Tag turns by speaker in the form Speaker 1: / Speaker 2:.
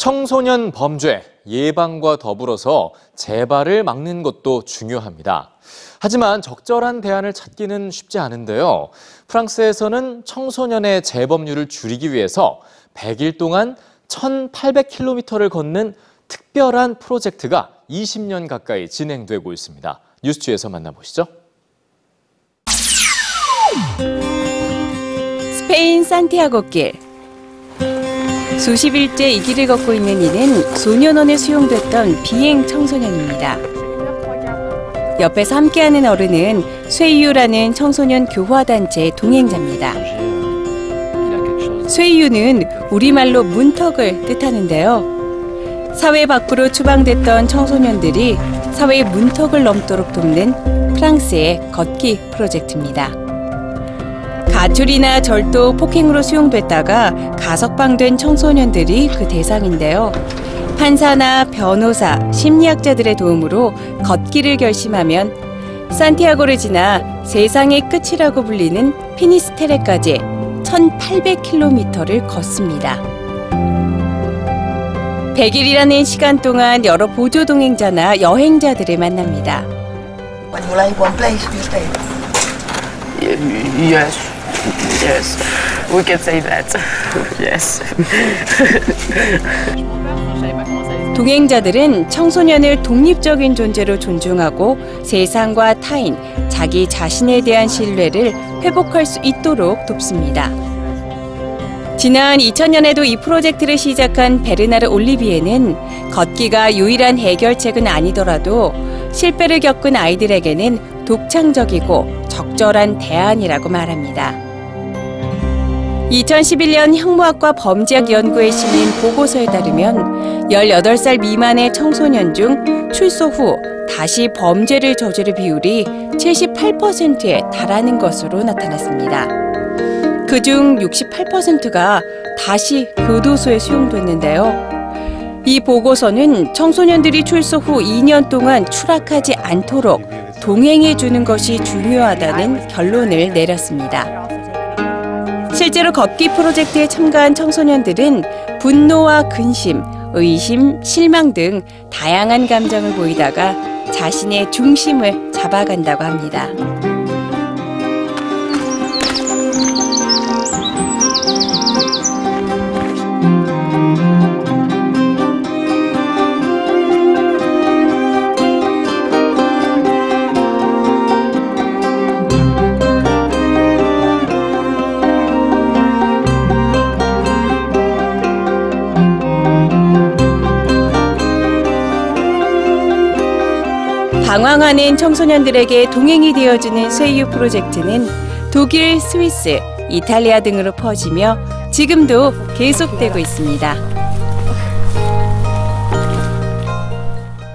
Speaker 1: 청소년 범죄 예방과 더불어서 재발을 막는 것도 중요합니다. 하지만 적절한 대안을 찾기는 쉽지 않은데요. 프랑스에서는 청소년의 재범률을 줄이기 위해서 100일 동안 1,800km를 걷는 특별한 프로젝트가 20년 가까이 진행되고 있습니다. 뉴스취에서 만나보시죠.
Speaker 2: 스페인 산티아고 길. 수십일째 이 길을 걷고 있는 이는 소년원에 수용됐던 비행 청소년입니다. 옆에서 함께하는 어른은 쇠이유라는 청소년 교화단체 동행자입니다. 쇠이유는 우리말로 문턱을 뜻하는데요. 사회 밖으로 추방됐던 청소년들이 사회의 문턱을 넘도록 돕는 프랑스의 걷기 프로젝트입니다. 가출이나 절도, 폭행으로 수용됐다가 가석방된 청소년들이 그 대상인데요. 판사나 변호사, 심리학자들의 도움으로 걷기를 결심하면 산티아고를 지나 세상의 끝이라고 불리는 피니스테레까지 1800km를 걷습니다. 100일이라는 시간 동안 여러 보조 동행자나 여행자들을 만납니다.
Speaker 3: When you like one place, you stay.
Speaker 4: Yes, yes, we can say that. Yes.
Speaker 2: 동행자들은 청소년을 독립적인 존재로 존중하고 세상과 타인, 자기 자신에 대한 신뢰를 회복할 수 있도록 돕습니다. 지난 2000년에도 이 프로젝트를 시작한 베르나르 올리비에는 걷기가 유일한 해결책은 아니더라도 실패를 겪은 아이들에게는 독창적이고 적절한 대안이라고 말합니다. 2011년 형무학과 범죄학 연구에 실린 보고서에 따르면 18살 미만의 청소년 중 출소 후 다시 범죄를 저지를 비율이 78%에 달하는 것으로 나타났습니다. 그중 68%가 다시 교도소에 수용됐는데요. 이 보고서는 청소년들이 출소 후 2년 동안 추락하지 않도록 동행해 주는 것이 중요하다는 결론을 내렸습니다. 실제로 걷기 프로젝트에 참가한 청소년들은 분노와 근심, 의심, 실망 등 다양한 감정을 보이다가 자신의 중심을 잡아간다고 합니다. 방황하는 청소년들에게 동행이 되어주는 쇠유 프로젝트는 독일, 스위스, 이탈리아 등으로 퍼지며 지금도 계속되고 있습니다.